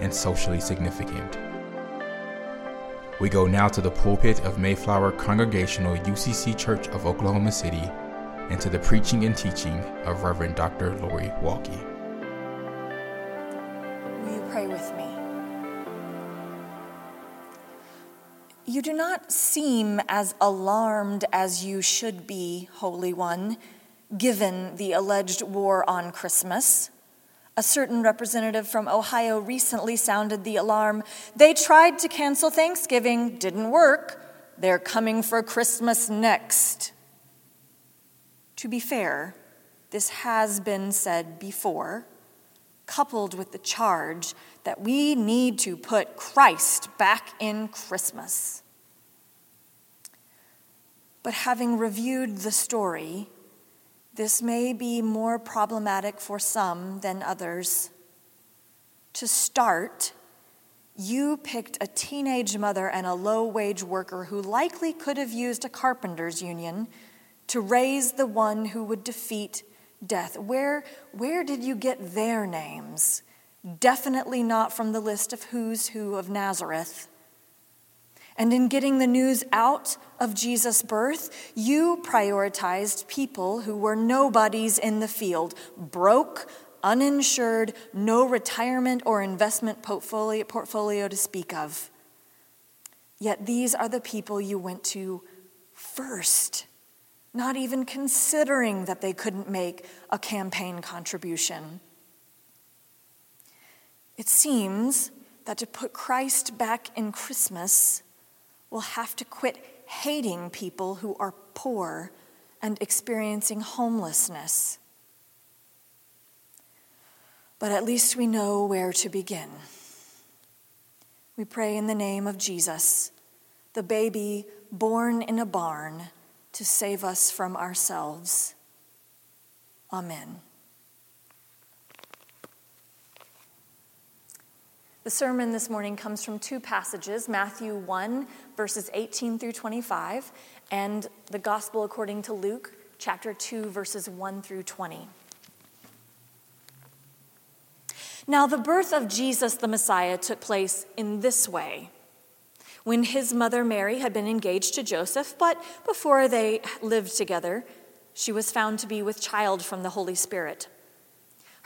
and socially significant. We go now to the pulpit of Mayflower Congregational UCC Church of Oklahoma City and to the preaching and teaching of Reverend Dr. Lori Walke. Will you pray with me? You do not seem as alarmed as you should be, Holy One, given the alleged war on Christmas. A certain representative from Ohio recently sounded the alarm. They tried to cancel Thanksgiving, didn't work. They're coming for Christmas next. To be fair, this has been said before, coupled with the charge that we need to put Christ back in Christmas. But having reviewed the story, this may be more problematic for some than others. To start, you picked a teenage mother and a low wage worker who likely could have used a carpenter's union to raise the one who would defeat death. Where, where did you get their names? Definitely not from the list of who's who of Nazareth. And in getting the news out of Jesus' birth, you prioritized people who were nobodies in the field, broke, uninsured, no retirement or investment portfolio, portfolio to speak of. Yet these are the people you went to first, not even considering that they couldn't make a campaign contribution. It seems that to put Christ back in Christmas, will have to quit hating people who are poor and experiencing homelessness. But at least we know where to begin. We pray in the name of Jesus, the baby born in a barn to save us from ourselves. Amen. The sermon this morning comes from two passages Matthew 1, verses 18 through 25, and the Gospel according to Luke, chapter 2, verses 1 through 20. Now, the birth of Jesus the Messiah took place in this way. When his mother Mary had been engaged to Joseph, but before they lived together, she was found to be with child from the Holy Spirit.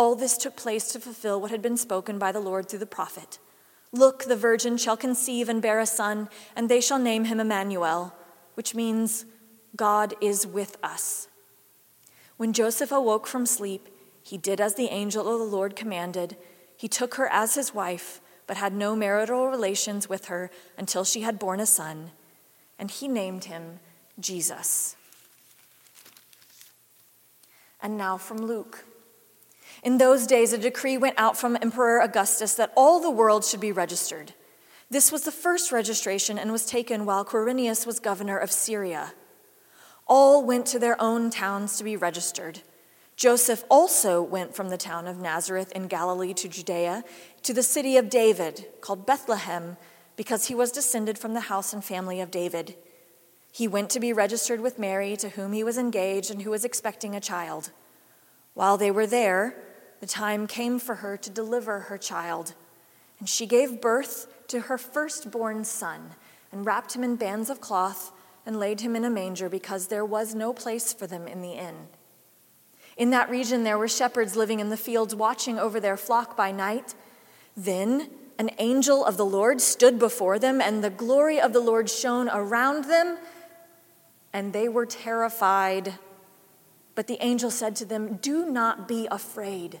All this took place to fulfill what had been spoken by the Lord through the prophet. Look, the virgin shall conceive and bear a son, and they shall name him Emmanuel, which means God is with us. When Joseph awoke from sleep, he did as the angel of the Lord commanded. He took her as his wife, but had no marital relations with her until she had borne a son, and he named him Jesus. And now from Luke. In those days, a decree went out from Emperor Augustus that all the world should be registered. This was the first registration and was taken while Quirinius was governor of Syria. All went to their own towns to be registered. Joseph also went from the town of Nazareth in Galilee to Judea to the city of David, called Bethlehem, because he was descended from the house and family of David. He went to be registered with Mary, to whom he was engaged and who was expecting a child. While they were there, the time came for her to deliver her child, and she gave birth to her firstborn son and wrapped him in bands of cloth and laid him in a manger because there was no place for them in the inn. In that region, there were shepherds living in the fields, watching over their flock by night. Then an angel of the Lord stood before them, and the glory of the Lord shone around them, and they were terrified. But the angel said to them, Do not be afraid.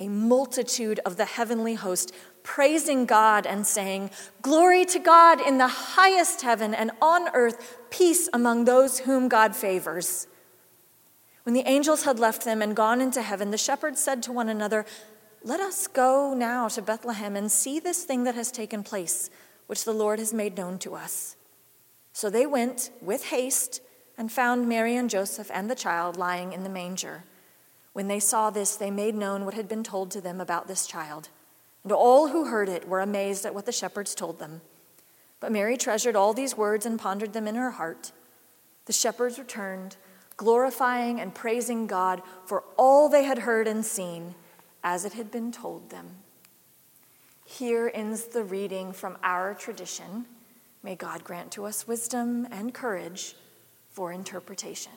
a multitude of the heavenly host, praising God and saying, Glory to God in the highest heaven, and on earth, peace among those whom God favors. When the angels had left them and gone into heaven, the shepherds said to one another, Let us go now to Bethlehem and see this thing that has taken place which the Lord has made known to us. So they went with haste and found Mary and Joseph and the child lying in the manger. When they saw this, they made known what had been told to them about this child. And all who heard it were amazed at what the shepherds told them. But Mary treasured all these words and pondered them in her heart. The shepherds returned, glorifying and praising God for all they had heard and seen, as it had been told them. Here ends the reading from our tradition. May God grant to us wisdom and courage for interpretation.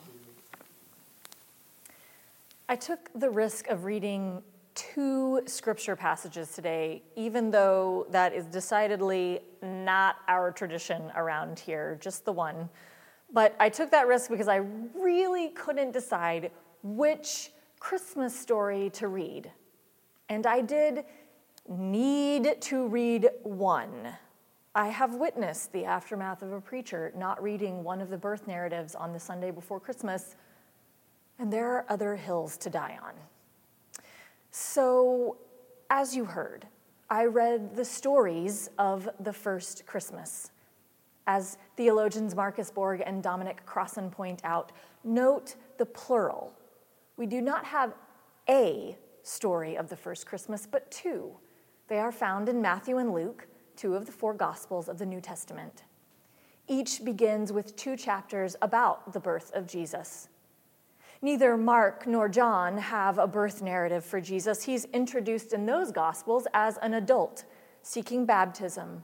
I took the risk of reading two scripture passages today, even though that is decidedly not our tradition around here, just the one. But I took that risk because I really couldn't decide which Christmas story to read. And I did need to read one. I have witnessed the aftermath of a preacher not reading one of the birth narratives on the Sunday before Christmas, and there are other hills to die on. So, as you heard, I read the stories of the first Christmas. As theologians Marcus Borg and Dominic Crossan point out, note the plural. We do not have a story of the first Christmas, but two. They are found in Matthew and Luke, two of the four Gospels of the New Testament. Each begins with two chapters about the birth of Jesus. Neither Mark nor John have a birth narrative for Jesus. He's introduced in those Gospels as an adult seeking baptism.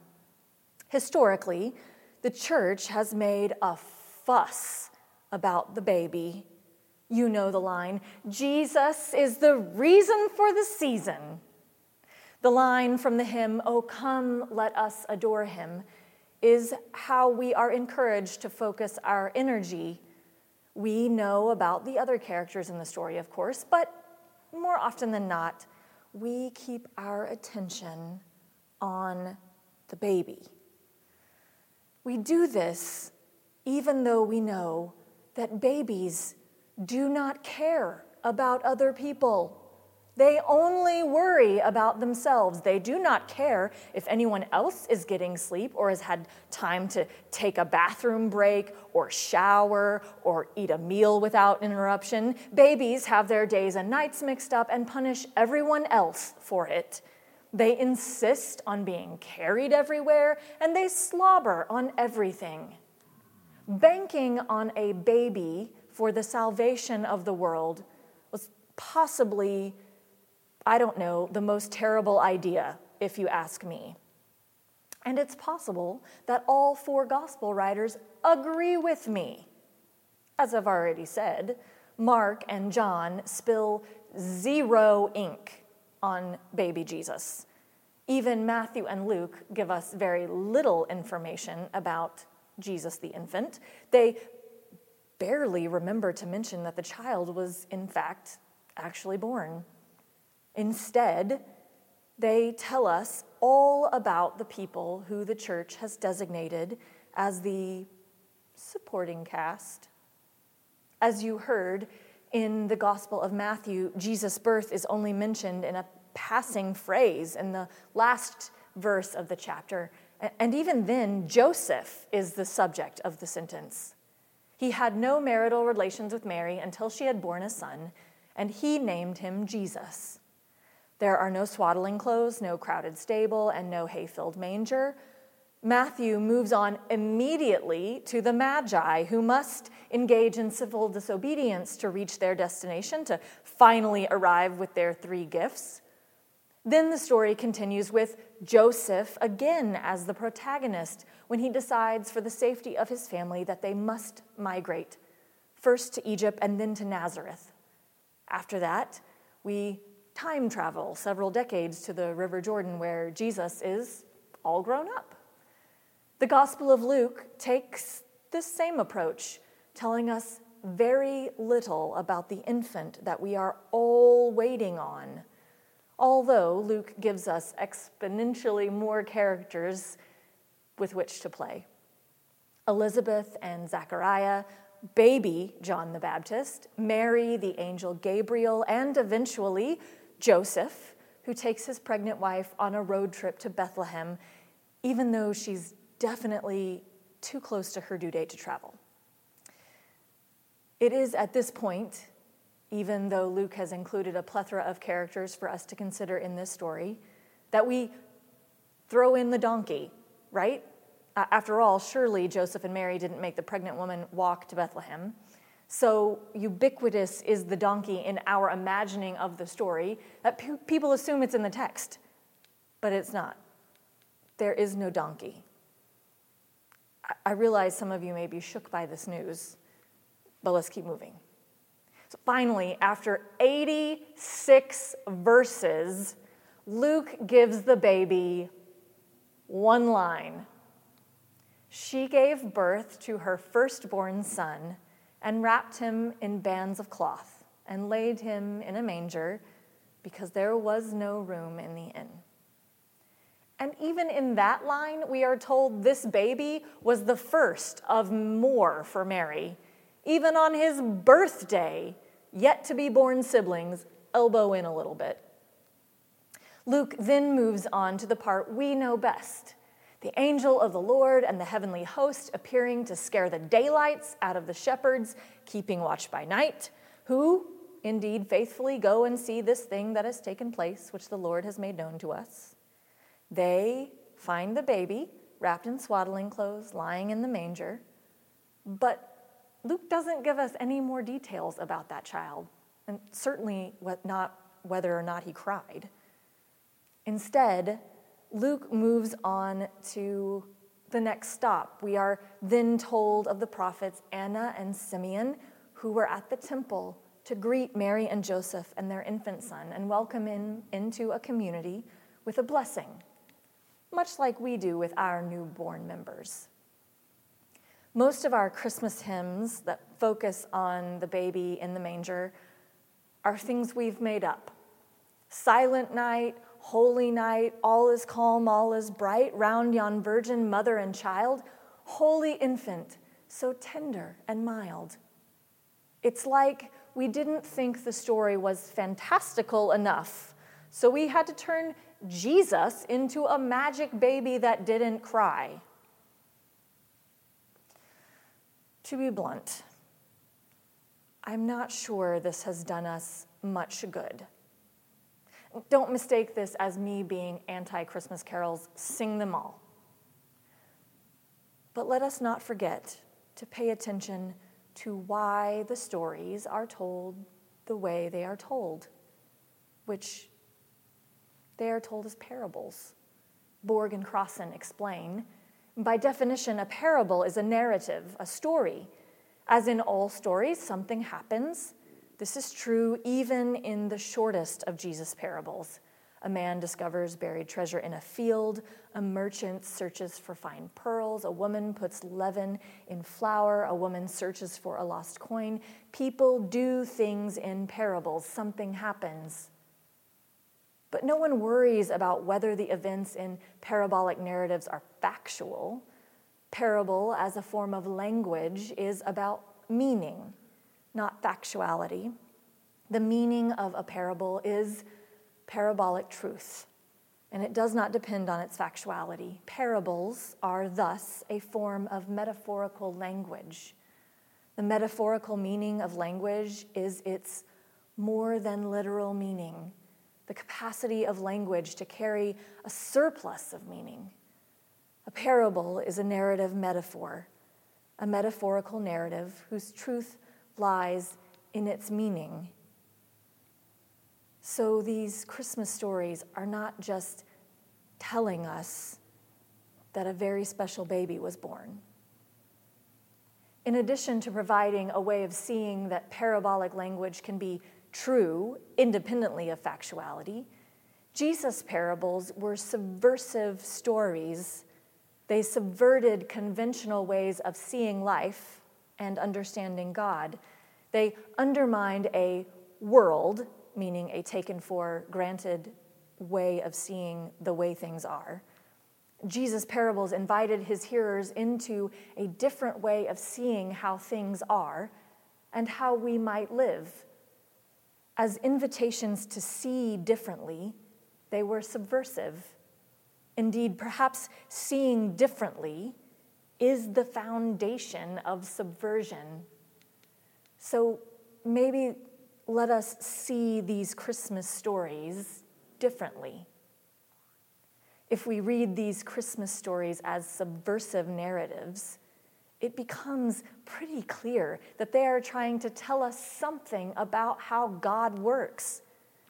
Historically, the church has made a fuss about the baby. You know the line Jesus is the reason for the season. The line from the hymn, Oh, come, let us adore him, is how we are encouraged to focus our energy. We know about the other characters in the story, of course, but more often than not, we keep our attention on the baby. We do this even though we know that babies do not care about other people. They only worry about themselves. They do not care if anyone else is getting sleep or has had time to take a bathroom break or shower or eat a meal without interruption. Babies have their days and nights mixed up and punish everyone else for it. They insist on being carried everywhere and they slobber on everything. Banking on a baby for the salvation of the world was possibly I don't know, the most terrible idea, if you ask me. And it's possible that all four gospel writers agree with me. As I've already said, Mark and John spill zero ink on baby Jesus. Even Matthew and Luke give us very little information about Jesus the infant. They barely remember to mention that the child was, in fact, actually born. Instead, they tell us all about the people who the church has designated as the supporting cast. As you heard in the Gospel of Matthew, Jesus' birth is only mentioned in a passing phrase in the last verse of the chapter. And even then, Joseph is the subject of the sentence. He had no marital relations with Mary until she had borne a son, and he named him Jesus. There are no swaddling clothes, no crowded stable, and no hay filled manger. Matthew moves on immediately to the Magi, who must engage in civil disobedience to reach their destination, to finally arrive with their three gifts. Then the story continues with Joseph again as the protagonist when he decides, for the safety of his family, that they must migrate, first to Egypt and then to Nazareth. After that, we time travel several decades to the River Jordan where Jesus is all grown up. The Gospel of Luke takes this same approach, telling us very little about the infant that we are all waiting on although Luke gives us exponentially more characters with which to play. Elizabeth and Zachariah, baby John the Baptist, Mary, the angel Gabriel, and eventually Joseph, who takes his pregnant wife on a road trip to Bethlehem, even though she's definitely too close to her due date to travel. It is at this point even though Luke has included a plethora of characters for us to consider in this story, that we throw in the donkey, right? After all, surely Joseph and Mary didn't make the pregnant woman walk to Bethlehem. So ubiquitous is the donkey in our imagining of the story that pe- people assume it's in the text, but it's not. There is no donkey. I-, I realize some of you may be shook by this news, but let's keep moving. So finally, after 86 verses, Luke gives the baby one line. She gave birth to her firstborn son and wrapped him in bands of cloth and laid him in a manger because there was no room in the inn. And even in that line, we are told this baby was the first of more for Mary even on his birthday, yet to be born siblings elbow in a little bit. Luke then moves on to the part we know best the angel of the Lord and the heavenly host appearing to scare the daylights out of the shepherds keeping watch by night, who indeed faithfully go and see this thing that has taken place, which the Lord has made known to us. They find the baby wrapped in swaddling clothes, lying in the manger, but Luke doesn't give us any more details about that child, and certainly not whether or not he cried. Instead, Luke moves on to the next stop. We are then told of the prophets Anna and Simeon, who were at the temple to greet Mary and Joseph and their infant son and welcome him into a community with a blessing, much like we do with our newborn members. Most of our Christmas hymns that focus on the baby in the manger are things we've made up. Silent night, holy night, all is calm, all is bright, round yon virgin, mother and child, holy infant, so tender and mild. It's like we didn't think the story was fantastical enough, so we had to turn Jesus into a magic baby that didn't cry. To be blunt, I'm not sure this has done us much good. Don't mistake this as me being anti Christmas carols, sing them all. But let us not forget to pay attention to why the stories are told the way they are told, which they are told as parables. Borg and Crossan explain by definition, a parable is a narrative, a story. As in all stories, something happens. This is true even in the shortest of Jesus' parables. A man discovers buried treasure in a field. A merchant searches for fine pearls. A woman puts leaven in flour. A woman searches for a lost coin. People do things in parables. Something happens. But no one worries about whether the events in parabolic narratives are factual. Parable, as a form of language, is about meaning, not factuality. The meaning of a parable is parabolic truth, and it does not depend on its factuality. Parables are thus a form of metaphorical language. The metaphorical meaning of language is its more than literal meaning, the capacity of language to carry a surplus of meaning. A parable is a narrative metaphor, a metaphorical narrative whose truth lies in its meaning. So these Christmas stories are not just telling us that a very special baby was born. In addition to providing a way of seeing that parabolic language can be true independently of factuality, Jesus' parables were subversive stories. They subverted conventional ways of seeing life and understanding God. They undermined a world, meaning a taken for granted way of seeing the way things are. Jesus' parables invited his hearers into a different way of seeing how things are and how we might live as invitations to see differently, they were subversive. Indeed, perhaps seeing differently is the foundation of subversion. So maybe let us see these Christmas stories differently. If we read these Christmas stories as subversive narratives, it becomes pretty clear that they are trying to tell us something about how God works,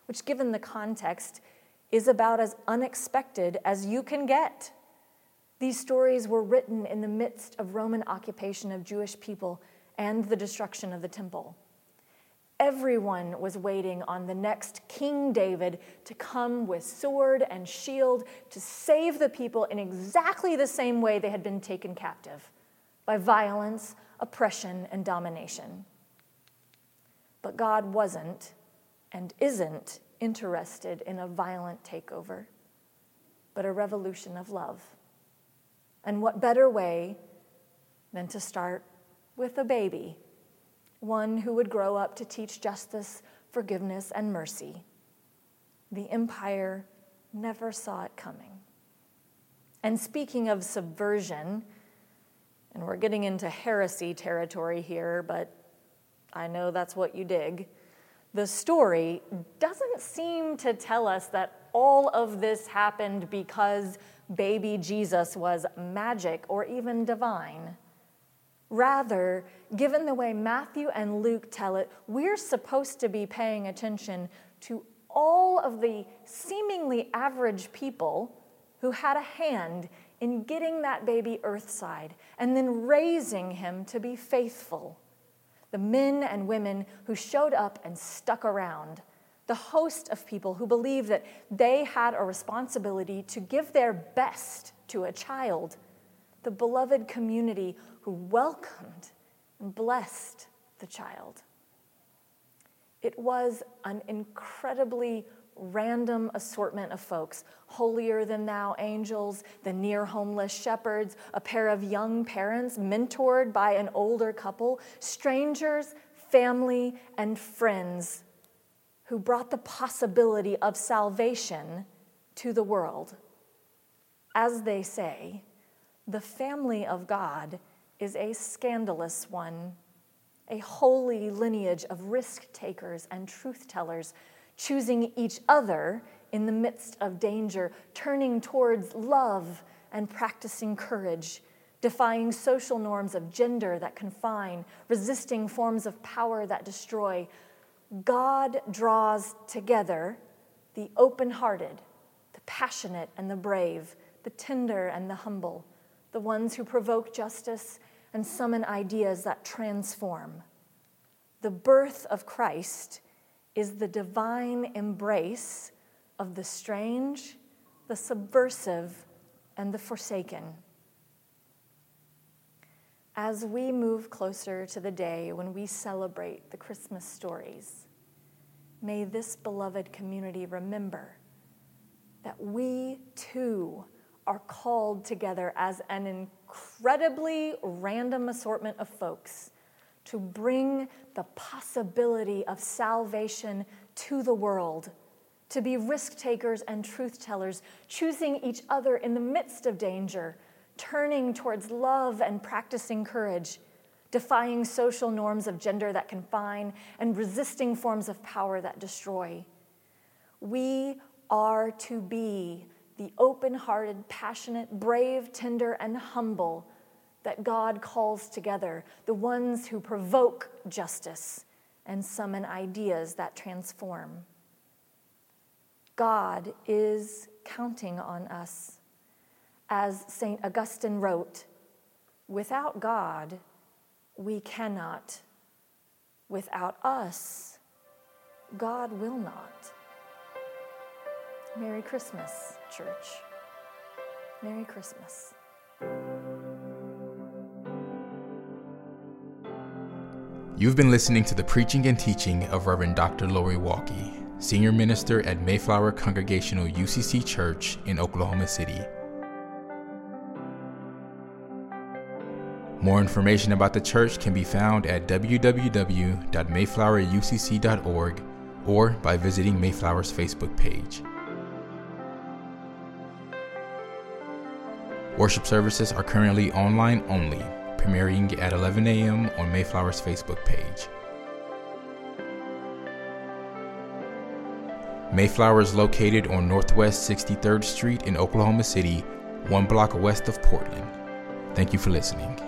which, given the context, is about as unexpected as you can get. These stories were written in the midst of Roman occupation of Jewish people and the destruction of the temple. Everyone was waiting on the next King David to come with sword and shield to save the people in exactly the same way they had been taken captive by violence, oppression, and domination. But God wasn't and isn't interested in a violent takeover, but a revolution of love. And what better way than to start with a baby, one who would grow up to teach justice, forgiveness, and mercy? The empire never saw it coming. And speaking of subversion, and we're getting into heresy territory here, but I know that's what you dig. The story doesn't seem to tell us that all of this happened because baby Jesus was magic or even divine. Rather, given the way Matthew and Luke tell it, we're supposed to be paying attention to all of the seemingly average people who had a hand in getting that baby earthside and then raising him to be faithful. The men and women who showed up and stuck around. The host of people who believed that they had a responsibility to give their best to a child. The beloved community who welcomed and blessed the child. It was an incredibly random assortment of folks holier than thou angels, the near homeless shepherds, a pair of young parents mentored by an older couple, strangers, family, and friends who brought the possibility of salvation to the world. As they say, the family of God is a scandalous one, a holy lineage of risk takers and truth tellers choosing each other in the midst of danger, turning towards love and practicing courage, defying social norms of gender that confine, resisting forms of power that destroy. God draws together the open hearted, the passionate and the brave, the tender and the humble, the ones who provoke justice and summon ideas that transform. The birth of Christ is the divine embrace of the strange, the subversive, and the forsaken. As we move closer to the day when we celebrate the Christmas stories, may this beloved community remember that we too are called together as an incredibly random assortment of folks to bring the possibility of salvation to the world, to be risk takers and truth tellers, choosing each other in the midst of danger, turning towards love and practicing courage, defying social norms of gender that confine, and resisting forms of power that destroy. We are to be the open hearted, passionate, brave, tender, and humble that God calls together, the ones who provoke justice and summon ideas that transform. God is counting on us. As St. Augustine wrote, without God, we cannot. Without us, God will not. Merry Christmas, church. Merry Christmas. You've been listening to the preaching and teaching of Reverend Dr. Lori Walke, Senior Minister at Mayflower Congregational UCC Church in Oklahoma City. More information about the church can be found at www.mayflowerucc.org or by visiting Mayflower's Facebook page. Worship services are currently online only premiering at 11 a.m. on Mayflower's Facebook page. Mayflower is located on Northwest 63rd Street in Oklahoma City, one block west of Portland. Thank you for listening.